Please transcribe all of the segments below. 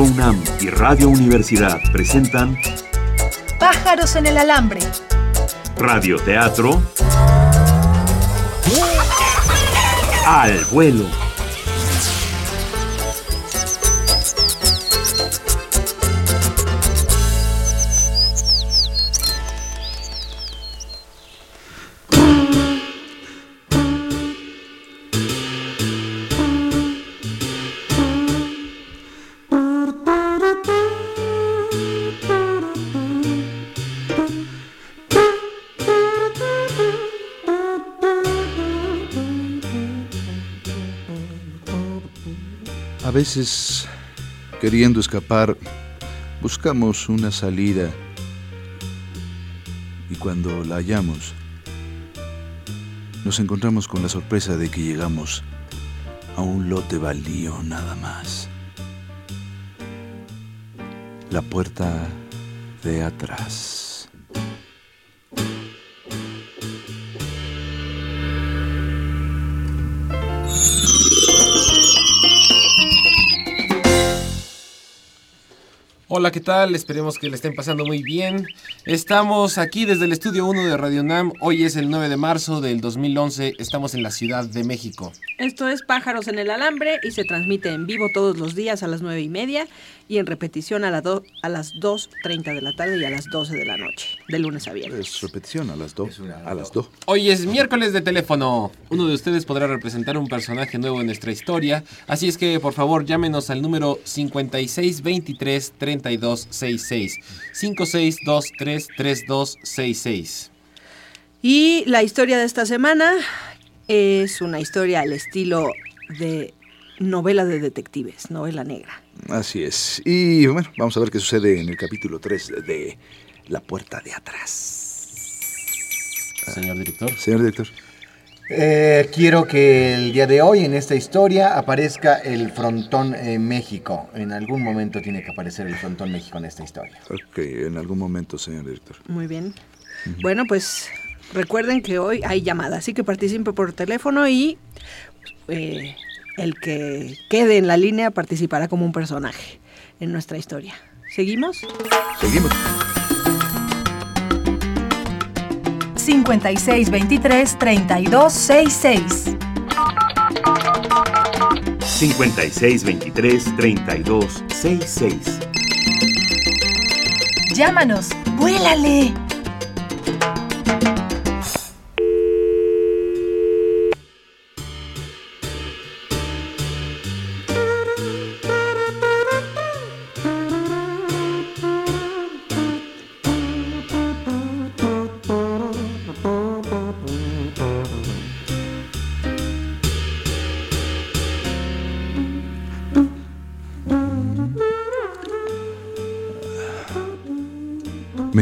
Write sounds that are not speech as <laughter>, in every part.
Teatro UNAM y Radio Universidad presentan Pájaros en el alambre. Radio Teatro Al vuelo. A veces, queriendo escapar, buscamos una salida y cuando la hallamos, nos encontramos con la sorpresa de que llegamos a un lote baldío nada más. La puerta de atrás. Hola, ¿qué tal? Esperemos que le estén pasando muy bien. Estamos aquí desde el estudio 1 de Radio Nam. Hoy es el 9 de marzo del 2011. Estamos en la Ciudad de México. Esto es Pájaros en el Alambre y se transmite en vivo todos los días a las 9 y media y en repetición a, la do- a las 2.30 de la tarde y a las 12 de la noche, de lunes a viernes. Es repetición a las dos. A las dos. Hoy es miércoles de teléfono. Uno de ustedes podrá representar un personaje nuevo en nuestra historia. Así es que, por favor, llámenos al número 5623-3266. 5623-3266. Y la historia de esta semana es una historia al estilo de novela de detectives, novela negra. Así es. Y bueno, vamos a ver qué sucede en el capítulo 3 de La puerta de atrás. Señor director. Señor director. Eh, quiero que el día de hoy en esta historia aparezca el frontón eh, México. En algún momento tiene que aparecer el frontón México en esta historia. Ok, en algún momento, señor director. Muy bien. Bueno, pues recuerden que hoy hay llamada, así que participe por teléfono y eh, el que quede en la línea participará como un personaje en nuestra historia. ¿Seguimos? Seguimos. 5623 3266. 5623-3266. Llámanos, vuélale.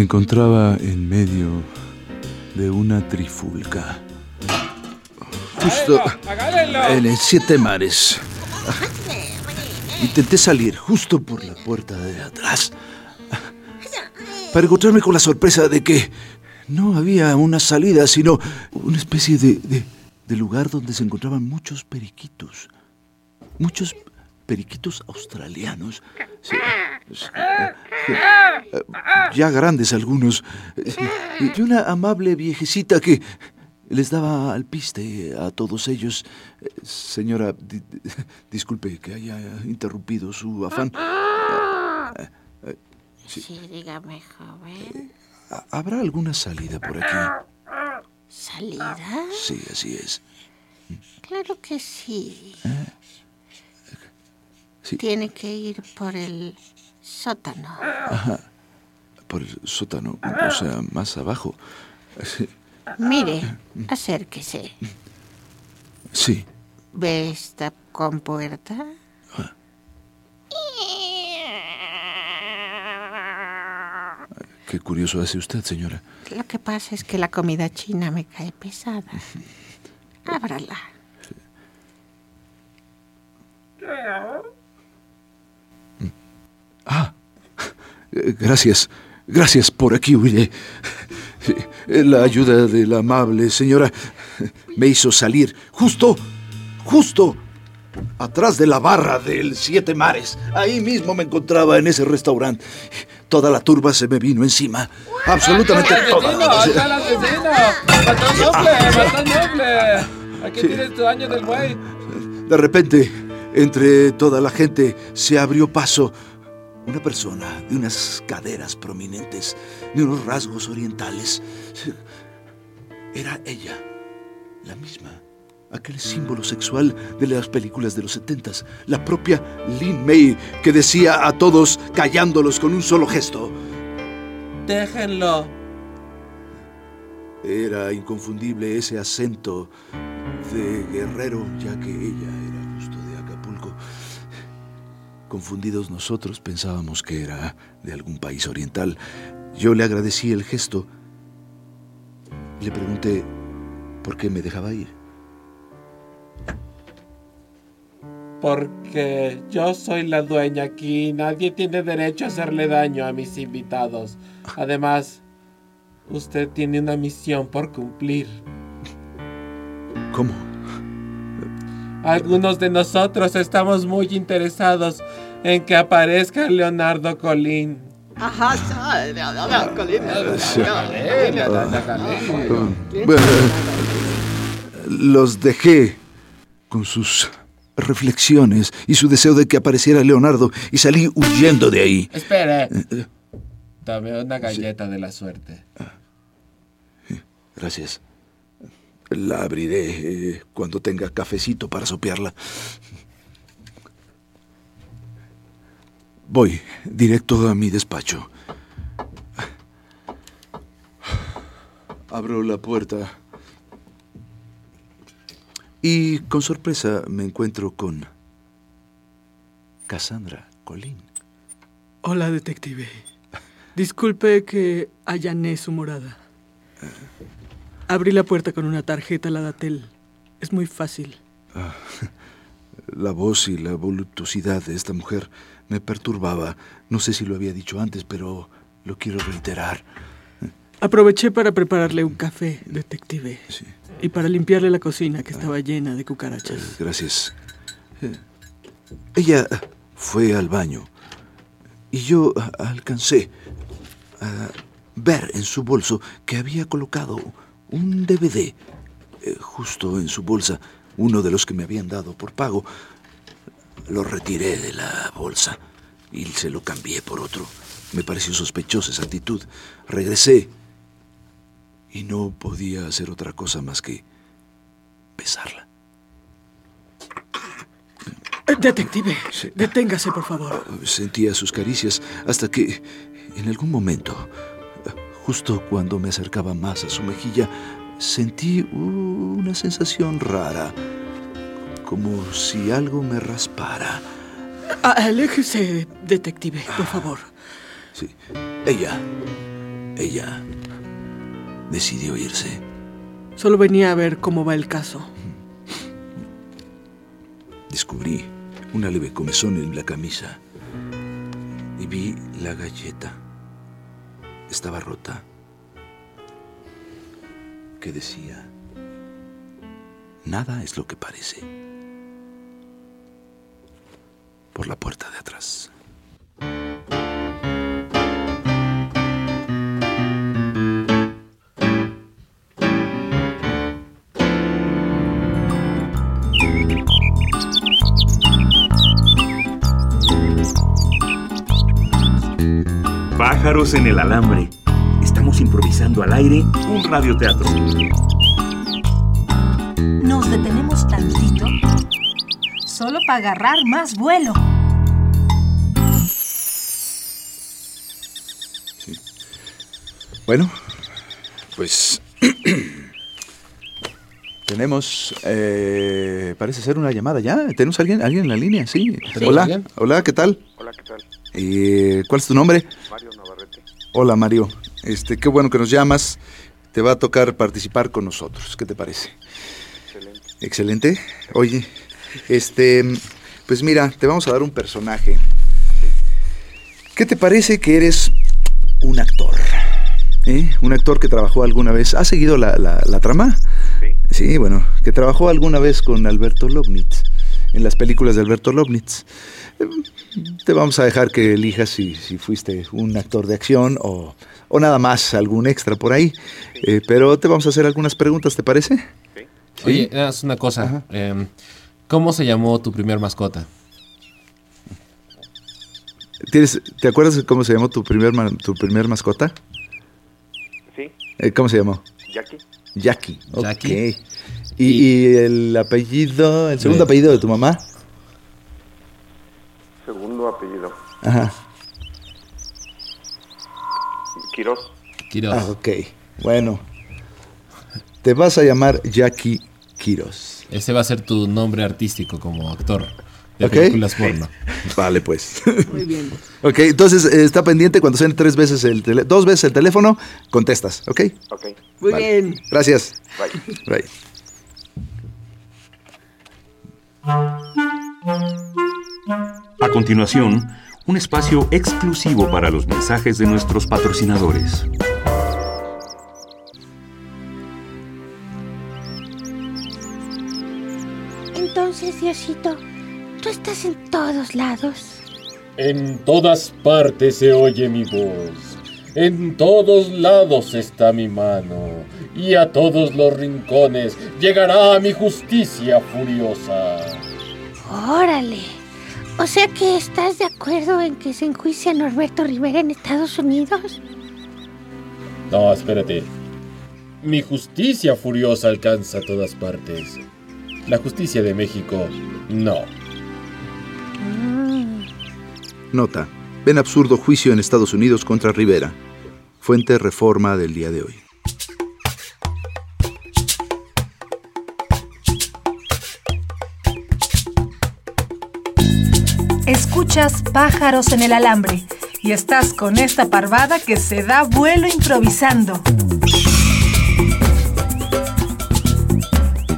Encontraba en medio de una trifulca. Justo en el Siete Mares. Intenté salir justo por la puerta de atrás. Para encontrarme con la sorpresa de que no había una salida, sino una especie de, de- lugar donde se encontraban muchos periquitos. Muchos periquitos australianos. Sí, sí, eh, ya grandes algunos, eh, y una amable viejecita que les daba alpiste a todos ellos. Eh, Señora, di- di- disculpe que haya interrumpido su afán. Eh, eh, sí. Sí, dígame, joven. ¿Ha- ¿Habrá alguna salida por aquí? ¿Salida? Sí, así es. Claro que sí. Sí. Tiene que ir por el sótano. Por el sótano, o sea, más abajo. Sí, Mire, acérquese. Sí. ¿Ve esta compuerta? Qué curioso hace usted, señora. Lo que pasa es que la comida china me cae pesada. Ábrala. Eh, Gracias, gracias por aquí huiré. La ayuda de la amable señora me hizo salir justo, justo atrás de la barra del Siete Mares. Ahí mismo me encontraba en ese restaurante. Toda la turba se me vino encima. Absolutamente toda. ¡Acá el asesino! ¡Matón noble! ¡Matón noble! Aquí tienes tu año del buey. De repente, entre toda la gente, se abrió paso una persona de unas caderas prominentes, de unos rasgos orientales. Era ella, la misma, aquel símbolo sexual de las películas de los setentas, la propia Lin May, que decía a todos, callándolos con un solo gesto. Déjenlo. Era inconfundible ese acento de guerrero, ya que ella Confundidos nosotros pensábamos que era de algún país oriental. Yo le agradecí el gesto. Le pregunté por qué me dejaba ir. Porque yo soy la dueña aquí y nadie tiene derecho a hacerle daño a mis invitados. Además, usted tiene una misión por cumplir. ¿Cómo? Algunos de nosotros estamos muy interesados en que aparezca Leonardo Colín. Ajá, sí, Leonardo Colín. Los dejé con sus reflexiones y su deseo de que apareciera Leonardo y salí huyendo de ahí. Espere. Dame una galleta de la suerte. Gracias. La abriré eh, cuando tenga cafecito para sopearla. Voy directo a mi despacho. Abro la puerta y con sorpresa me encuentro con Cassandra Colín. Hola, detective. Disculpe que allané su morada. Abrí la puerta con una tarjeta Ladatel. Es muy fácil. La voz y la voluptuosidad de esta mujer me perturbaba. No sé si lo había dicho antes, pero lo quiero reiterar. Aproveché para prepararle un café, detective. Y para limpiarle la cocina que estaba llena de cucarachas. Gracias. Eh, Ella fue al baño y yo alcancé a ver en su bolso que había colocado un DVD eh, justo en su bolsa, uno de los que me habían dado por pago. Lo retiré de la bolsa y se lo cambié por otro. Me pareció sospechosa esa actitud. Regresé y no podía hacer otra cosa más que besarla. Detective, deténgase, por favor. Sentía sus caricias hasta que, en algún momento, justo cuando me acercaba más a su mejilla, sentí una sensación rara, como si algo me raspara. Ah, aléjese, detective, por favor. Sí, ella, ella decidió irse. Solo venía a ver cómo va el caso. Descubrí una leve comezón en la camisa y vi la galleta. Estaba rota. Que decía, nada es lo que parece. Por la puerta de atrás. Pájaros en el alambre. Estamos improvisando al aire un radioteatro. Nos detenemos tantito solo para agarrar más vuelo. Bueno, pues <clears throat> tenemos, eh, parece ser una llamada ya. ¿Tenemos alguien, alguien en la línea? Sí. hola, hola, ¿qué tal? Hola, ¿qué tal? Eh, ¿Cuál es tu nombre? Mario. Hola, Mario. Este, qué bueno que nos llamas. Te va a tocar participar con nosotros. ¿Qué te parece? Excelente. Excelente. Oye, este, pues mira, te vamos a dar un personaje. ¿Qué te parece que eres un actor? ¿Eh? Un actor que trabajó alguna vez. ¿Has seguido la, la- la trama? Sí. Sí, bueno, que trabajó alguna vez con Alberto Lognitz. En las películas de Alberto Lobnitz. Eh, Te vamos a dejar que elijas si, si fuiste un actor de acción o, o nada más, algún extra por ahí. Eh, pero te vamos a hacer algunas preguntas, ¿te parece? Oye, haz una cosa. em, ¿Cómo se llamó tu primer mascota? ¿Tienes, ¿Te acuerdas de cómo se llamó tu primer, ma- tu primer mascota? Sí, Eh, ¿Cómo se llamó? Jackie. Jackie. Jackie. ¿Y, y el apellido, el segundo apellido de tu mamá? Segundo apellido. Ajá. Quiroz. Quiroz. Ah, ok. Bueno. Te vas a llamar Jackie Quiros. Ese va a ser tu nombre artístico como actor de Ok. películas porno. <laughs> Vale, pues. Muy bien. ok, entonces eh, está pendiente cuando suene tres veces el tele- dos veces el teléfono, contestas, ¿ok? Ok, Muy Vale. bien. Gracias. bye. Bye. A continuación, un espacio exclusivo para los mensajes de nuestros patrocinadores. Entonces, Diosito, tú estás en todos lados. En todas partes se oye mi voz. En todos lados está mi mano. Y a todos los rincones llegará mi justicia furiosa. Órale. O sea que estás de acuerdo en que se enjuicie a Norberto Rivera en Estados Unidos. No, espérate. Mi justicia furiosa alcanza todas partes. La justicia de México, no. Mm. Nota. Ven absurdo juicio en Estados Unidos contra Rivera. Fuente Reforma del día de hoy. Escuchas pájaros en el alambre y estás con esta parvada que se da vuelo improvisando.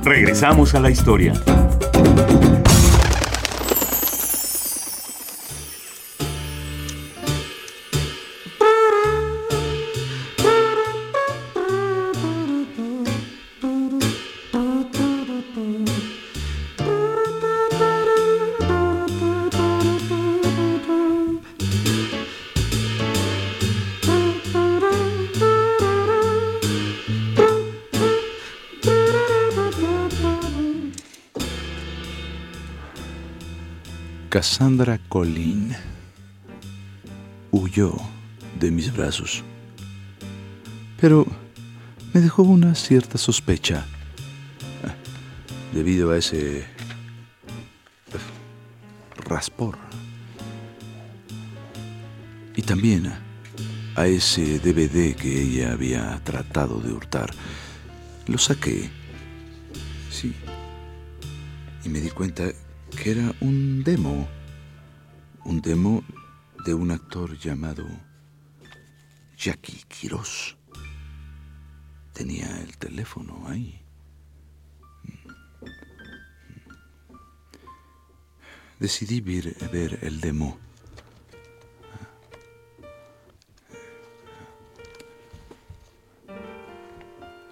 Regresamos a la historia. Cassandra Colleen huyó de mis brazos, pero me dejó una cierta sospecha ah, debido a ese eh, raspor y también a ese DVD que ella había tratado de hurtar. Lo saqué, sí, y me di cuenta que era un demo. Un demo de un actor llamado Jackie Quiroz. Tenía el teléfono ahí. Decidí ver, ver el demo.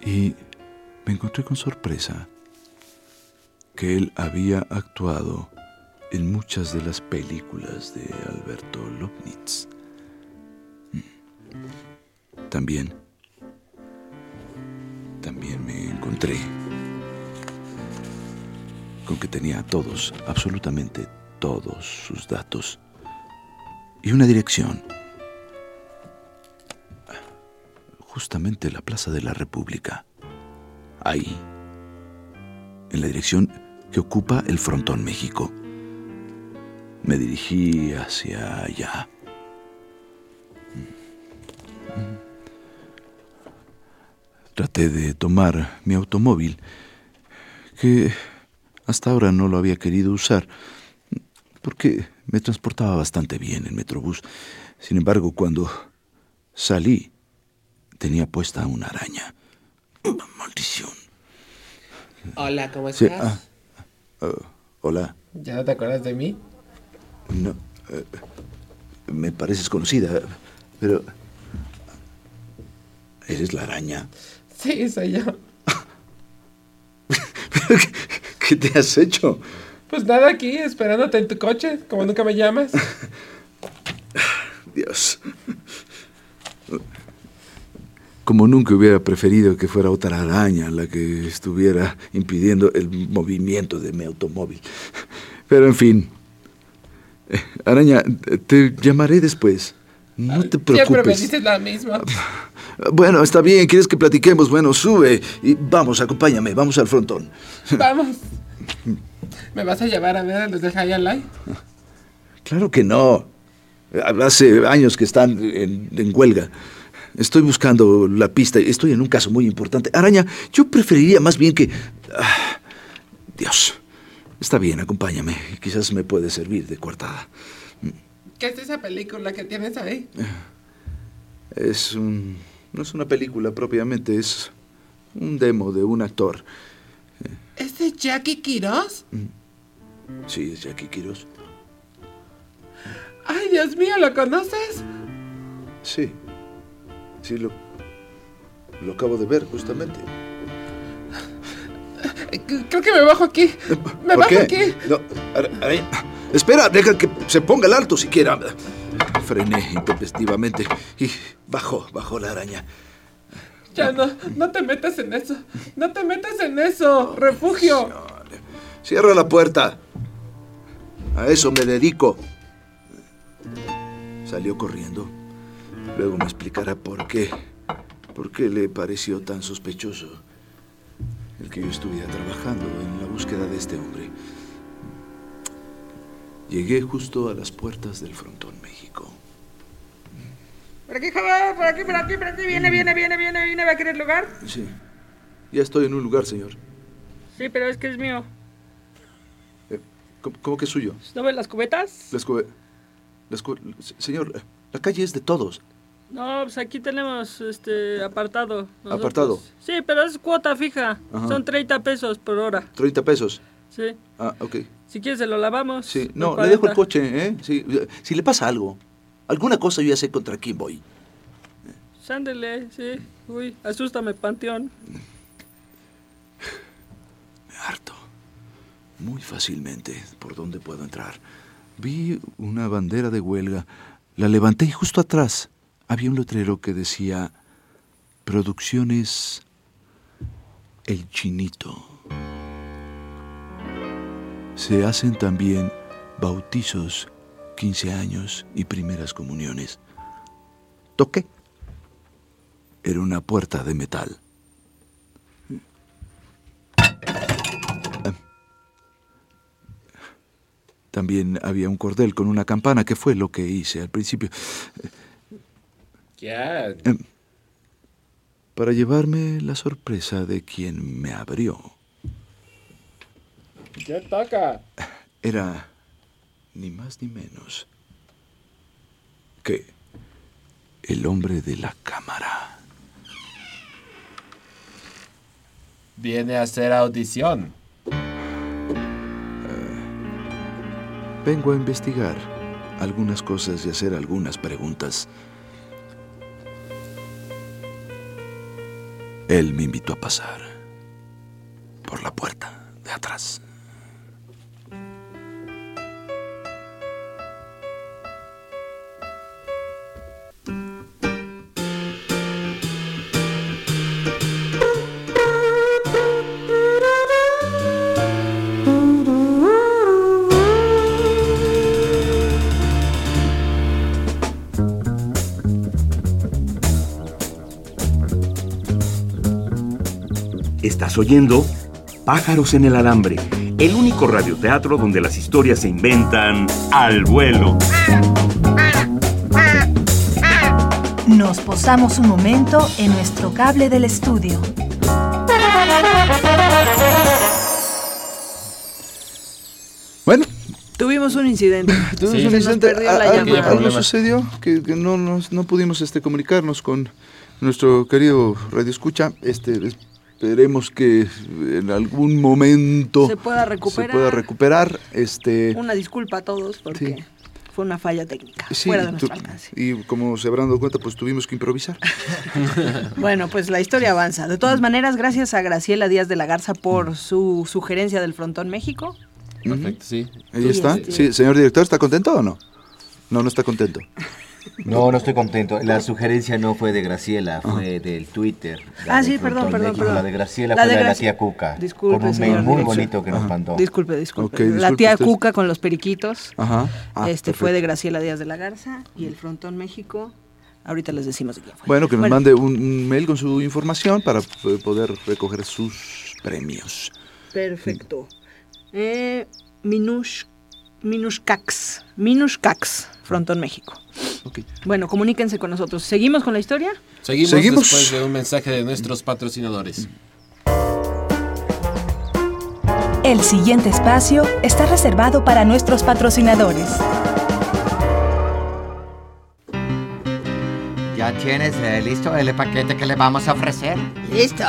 Y me encontré con sorpresa que él había actuado en muchas de las películas de Alberto Lobnitz. Mm. También, también me encontré con que tenía todos, absolutamente todos sus datos y una dirección. Justamente la Plaza de la República. Ahí, en la dirección que ocupa el Frontón México. Me dirigí hacia allá. Traté de tomar mi automóvil, que hasta ahora no lo había querido usar, porque me transportaba bastante bien el Metrobús. Sin embargo, cuando salí, tenía puesta una araña. Maldición. Hola, ¿cómo Sí, estás? ah, ah, hola. ¿Ya no te acuerdas de mí? No, eh, me pareces conocida, pero... ¿Eres la araña? Sí, soy yo. <laughs> ¿Qué te has hecho? Pues nada, aquí, esperándote en tu coche, como nunca me llamas. <laughs> Dios. Como nunca hubiera preferido que fuera otra araña la que estuviera impidiendo el movimiento de mi automóvil. Pero en fin. Eh, Araña, te llamaré después. No te Siempre me preocupes. dices la misma. Bueno, está bien, ¿quieres que platiquemos? Bueno, sube y vamos, acompáñame, vamos al frontón. Vamos. ¿Me vas a llevar a ver a los de High Light? Claro que no. Hace años que están en, en huelga. Estoy buscando la pista y estoy en un caso muy importante. Araña, yo preferiría más bien que... Ah, Dios. Está bien, acompáñame. Quizás me puede servir de coartada. ¿Qué es esa película que tienes ahí? Es un... No es una película propiamente, es un demo de un actor. ¿Es de Jackie Quiroz? Sí, es Jackie Quiroz. Ay, Dios mío, ¿lo conoces? Sí. Sí, lo... Lo acabo de ver, justamente. Creo que me bajo aquí. Me ¿Por bajo qué? aquí. No, araña. Espera, deja que se ponga el alto siquiera. Frené intempestivamente y bajó, bajó la araña. Ya no, no te metas en eso. No te metas en eso. Refugio. Cierra la puerta. A eso me dedico. Salió corriendo. Luego me explicará por qué. ¿Por qué le pareció tan sospechoso el que yo estuviera trabajando en la búsqueda de este hombre? Llegué justo a las puertas del Frontón México. Por aquí, joven, por aquí, por aquí, por aquí. Viene, viene, viene, viene, viene. ¿Va a querer lugar? Sí. Ya estoy en un lugar, señor. Sí, pero es que es mío. ¿Cómo, cómo que es suyo? ¿No ven las cubetas? Las cube- las cu- Señor, la calle es de todos. No, pues aquí tenemos este apartado. nosotros. ¿Apartado? Sí, pero es cuota fija. Ajá. Son 30 pesos por hora. 30 pesos. Sí. Ah, ok. Si quieres se lo lavamos. Sí, no, le dejo el 40. coche, ¿eh? Sí, si le pasa algo, alguna cosa yo ya sé contra quién voy. Sándele, sí. Uy, asústame, Panteón. Me harto. Muy fácilmente por dónde puedo entrar. Vi una bandera de huelga, la levanté y justo atrás había un letrero que decía Producciones El Chinito. Se hacen también bautizos, 15 años y primeras comuniones. Toqué. Era una puerta de metal. También había un cordel con una campana, que fue lo que hice al principio. Ya. Em, Para llevarme la sorpresa de quien me abrió. ¿Qué toca? Era ni más ni menos que el hombre de la cámara. Viene a hacer audición. Vengo a investigar algunas cosas y hacer algunas preguntas. Él me invitó a pasar por la puerta de atrás. Estás oyendo Pájaros en el Alambre, el único radioteatro donde las historias se inventan al vuelo. Nos posamos un momento en nuestro cable del estudio. Bueno, Tuvimos un incidente. <laughs> tuvimos Sí. un nos incidente. la algo- algo Problema. sucedió que, que no, nos- no pudimos este, comunicarnos con nuestro querido Radio Escucha. Este, esperemos que en algún momento Se pueda recuperar. se pueda recuperar. Este, Una disculpa a todos porque Sí. fue una falla técnica. sí, fuera de nuestro alcance. y como se habrán dado cuenta, pues tuvimos que improvisar. <laughs> Bueno, pues la historia avanza. De todas maneras, gracias a Graciela Díaz de la Garza por su sugerencia del Frontón México. Perfecto, sí. Ahí está. Sí, señor director, ¿está contento o no? No, no está contento. No, no estoy contento. La sugerencia no fue de Graciela, fue del Twitter. Ah, sí, perdón, perdón, perdón. La de Graciela La fue de la de la tía Cuca. Disculpe, Con un señor mail muy bonito que nos mandó. Disculpe, disculpe. La tía usted. Cuca con los periquitos. Ajá. Ah, este perfecto. fue de Graciela Díaz de la Garza y el Frontón México. Ahorita les decimos de quién fue. Bueno, que nos mande un, mail con su información para poder recoger sus premios. Perfecto. Eh, Minush, Minushcax. Minushcax, Frontón México. Bueno, comuníquense con nosotros. ¿Seguimos con la historia? Seguimos, Seguimos. después de un mensaje de nuestros patrocinadores. El siguiente espacio está reservado para nuestros patrocinadores. ¿Ya tienes eh, listo el paquete que le vamos a ofrecer? Listo.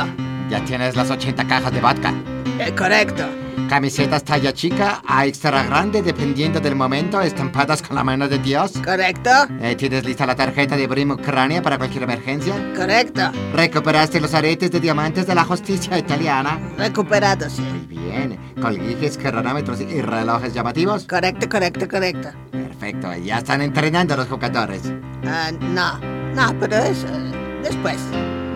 ¿Ya tienes las 80 cajas de vodka? Eh, correcto. Camisetas talla chica a extra grande dependiendo del momento, estampadas con la mano de Dios. Correcto. Eh, ¿Tienes lista la tarjeta de Brim Ucrania para cualquier emergencia? Correcto. ¿Recuperaste los aretes de diamantes de la justicia italiana? Recuperado, sí. Muy bien. ¿Colguijes, cronómetros y relojes llamativos? Correcto, correcto, correcto. Perfecto. Ya están entrenando los jugadores. Ah, no, no, pero eso después.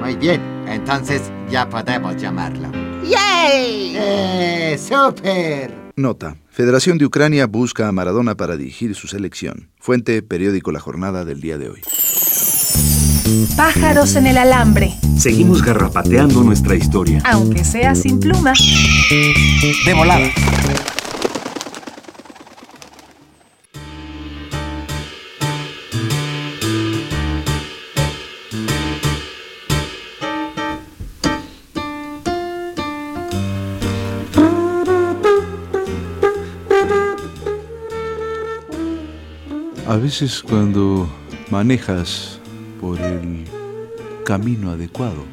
Muy bien. Entonces ya podemos llamarlo. ¡Yay! ¡Eh! ¡Súper! Nota. Federación de Ucrania busca a Maradona para dirigir su selección. Fuente, periódico La Jornada del día de hoy. Pájaros en el alambre, Seguimos garrapateando nuestra historia. aunque sea sin pluma. De volada. Veces cuando manejas por el camino adecuado,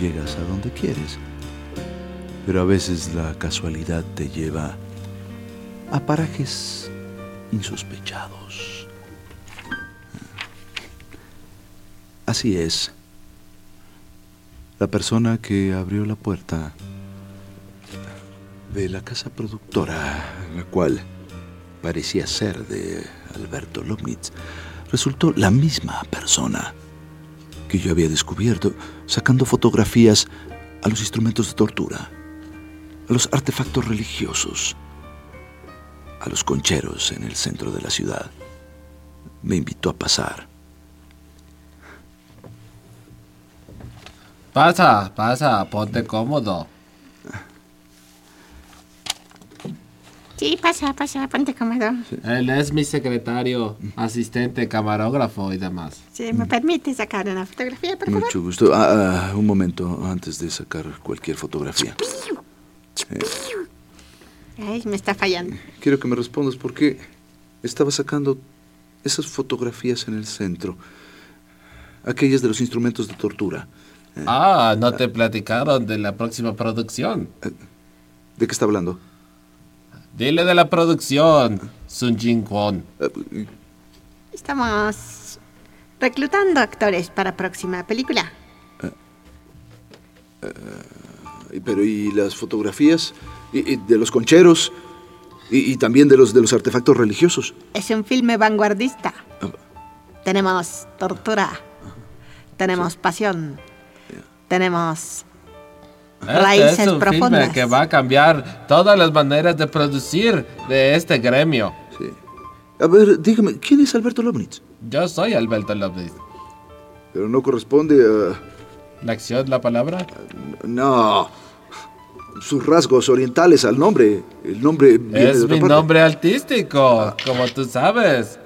llegas a donde quieres. Pero a veces la casualidad te lleva a parajes insospechados. Así es. La persona que abrió la puerta de la casa productora, la cual parecía ser de Alberto Lobnitz, resultó la misma persona que yo había descubierto sacando fotografías a los instrumentos de tortura, a los artefactos religiosos, a los concheros en el centro de la ciudad. Me invitó a pasar. Pasa, pasa, ponte cómodo. Sí, pasa, pasa, ponte cómodo. Él es mi secretario, asistente, camarógrafo y demás. Si me permite sacar una fotografía, por favor. Mucho gusto. Ah, ah, un momento antes de sacar cualquier fotografía. Eh, Ay, me está fallando. quiero que me respondas por qué estaba sacando esas fotografías en el centro. Aquellas de los instrumentos de tortura. Ah, no te platicaron de la próxima producción. ¿De qué está hablando? Dile de la producción, Sun Jin Kwon. Estamos reclutando actores para próxima película. Eh, Pero ¿y las fotografías? ¿Y, y de los concheros? ¿Y, y también de los, de los artefactos religiosos? Es un filme vanguardista. Ah. Tenemos tortura. Tenemos pasión. Tenemos Este raíces es un profundas. filme que va a cambiar todas las maneras de producir de este gremio. Sí. A ver, dígame, ¿quién es Alberto Lobnitz? Yo soy Alberto López. Pero no corresponde a... ¿La acción, la palabra? No. Sus rasgos orientales al nombre. El nombre viene de Es otra mi parte. nombre artístico, como tú sabes.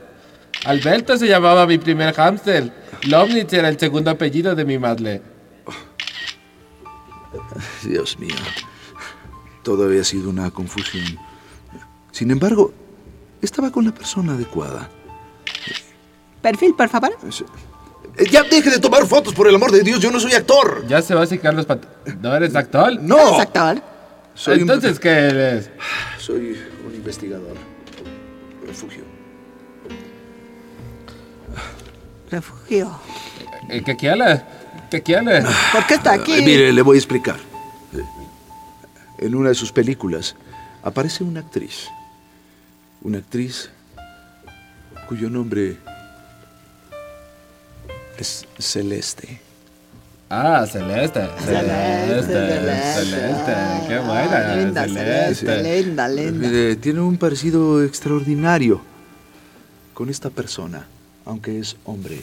Alberto se llamaba mi primer hámster. Lomnitz era el segundo apellido de mi madre. <laughs> Dios mío. Todo había sido una confusión. Sin embargo, estaba con la persona adecuada. Perfil, por favor. Eh, Ya deje de tomar fotos, por el amor de Dios. Yo no soy actor. Ya se va a secar los pat... ¿No eres actor? No. ¿Eres actor? Soy un- Entonces, ¿qué eres? <sighs> Soy un investigador. Refugio. Refugio. Eh, ¿Qué quiere? ¿Qué quiere? ¿Por qué está aquí? Eh, Mire, le voy a explicar. En una de sus películas aparece una actriz. Una actriz cuyo nombre es Celeste. Ah, Celeste. Celeste. Celeste. Qué buena. Linda, Celeste. Linda, linda. Eh, tiene un parecido extraordinario con esta persona, aunque es hombre.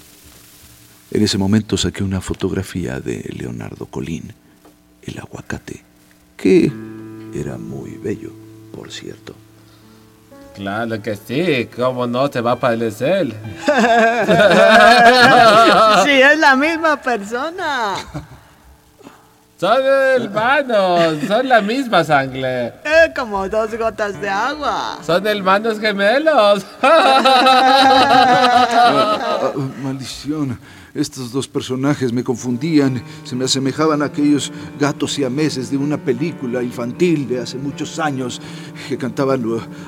En ese momento saqué una fotografía de Leonardo Colín, el aguacate, que era muy bello, por cierto. Claro que sí, ¿cómo no te va a parecer? <laughs> sí, es la misma persona. Son hermanos, son la misma sangre. Eh, como dos gotas de agua. Son hermanos gemelos. Ah, <laughs> ah, maldición. Estos dos personajes me confundían, se me asemejaban a aquellos gatos siameses de una película infantil de hace muchos años que cantaban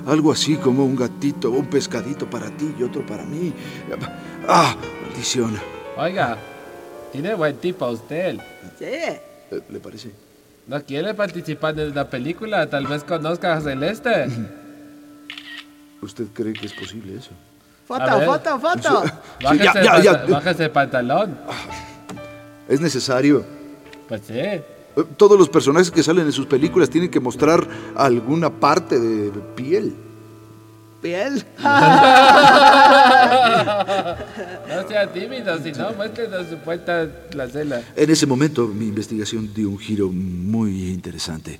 algo así como un gatito o un pescadito para ti y otro para mí. ¡Ah! Maldición. Oiga, tiene buen tipo usted. Sí. Eh, ¿Le parece? ¿No quiere participar en la película? Tal vez conozca a Celeste. ¿Usted cree que es posible eso? A Foto, ver. foto, foto. Bájese, ya, bájese el pantalón. ¿Es necesario? Pues sí. Eh, Todos los personajes que salen en sus películas tienen que mostrar alguna parte de piel. Piel. <laughs> No sea tímido, si no, muéstrenos su puerta la cela. En ese momento mi investigación dio un giro muy interesante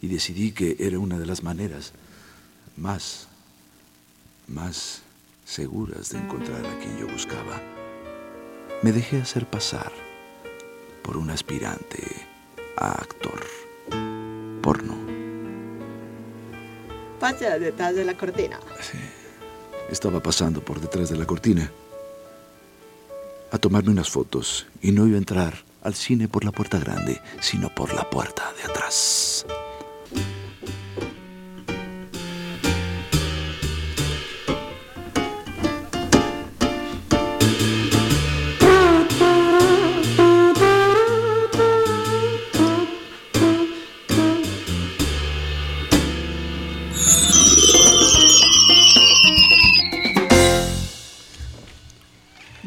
y decidí que era una de las maneras más, más seguras de encontrar a quien yo buscaba. Me dejé hacer pasar por un aspirante a actor porno. Pasa detrás de la cortina. Estaba pasando por detrás de la cortina a tomarme unas fotos y no iba a entrar al cine por la puerta grande, sino por la puerta de atrás.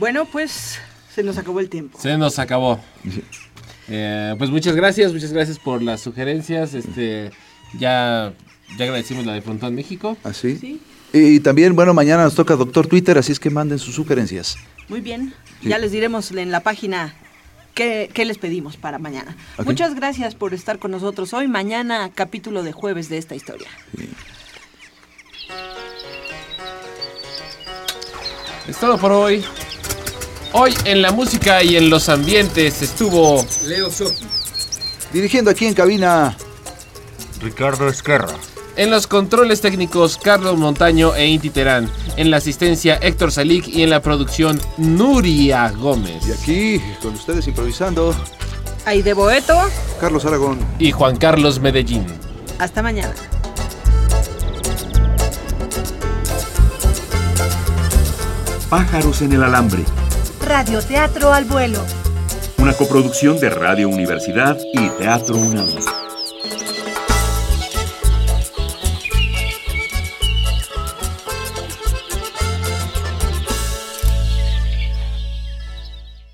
Bueno, pues se nos acabó el tiempo. Se nos acabó. Eh, pues muchas gracias, muchas gracias por las sugerencias. Este, ya, ya agradecimos la de Frontón México. ¿Así? ¿Ah, Y también, bueno, mañana nos toca Doctor Twitter, así es que manden sus sugerencias. Muy bien. Sí. Ya les diremos en la página qué, qué les pedimos para mañana. Muchas gracias por estar con nosotros hoy. Mañana, capítulo de jueves de esta historia. Es todo por hoy. Hoy en la música y en los ambientes estuvo Leo Soki. Dirigiendo aquí en cabina. Ricardo Esquerra. En los controles técnicos, Carlos Montaño e Inti Terán. En la asistencia, Héctor Salik. Y en la producción, Nuria Gómez. Y aquí, con ustedes improvisando, Aide Boeto, Carlos Aragón. Y Juan Carlos Medellín. hasta mañana. Pájaros en el alambre. Radioteatro al vuelo. Una coproducción de Radio Universidad y Teatro UNAM.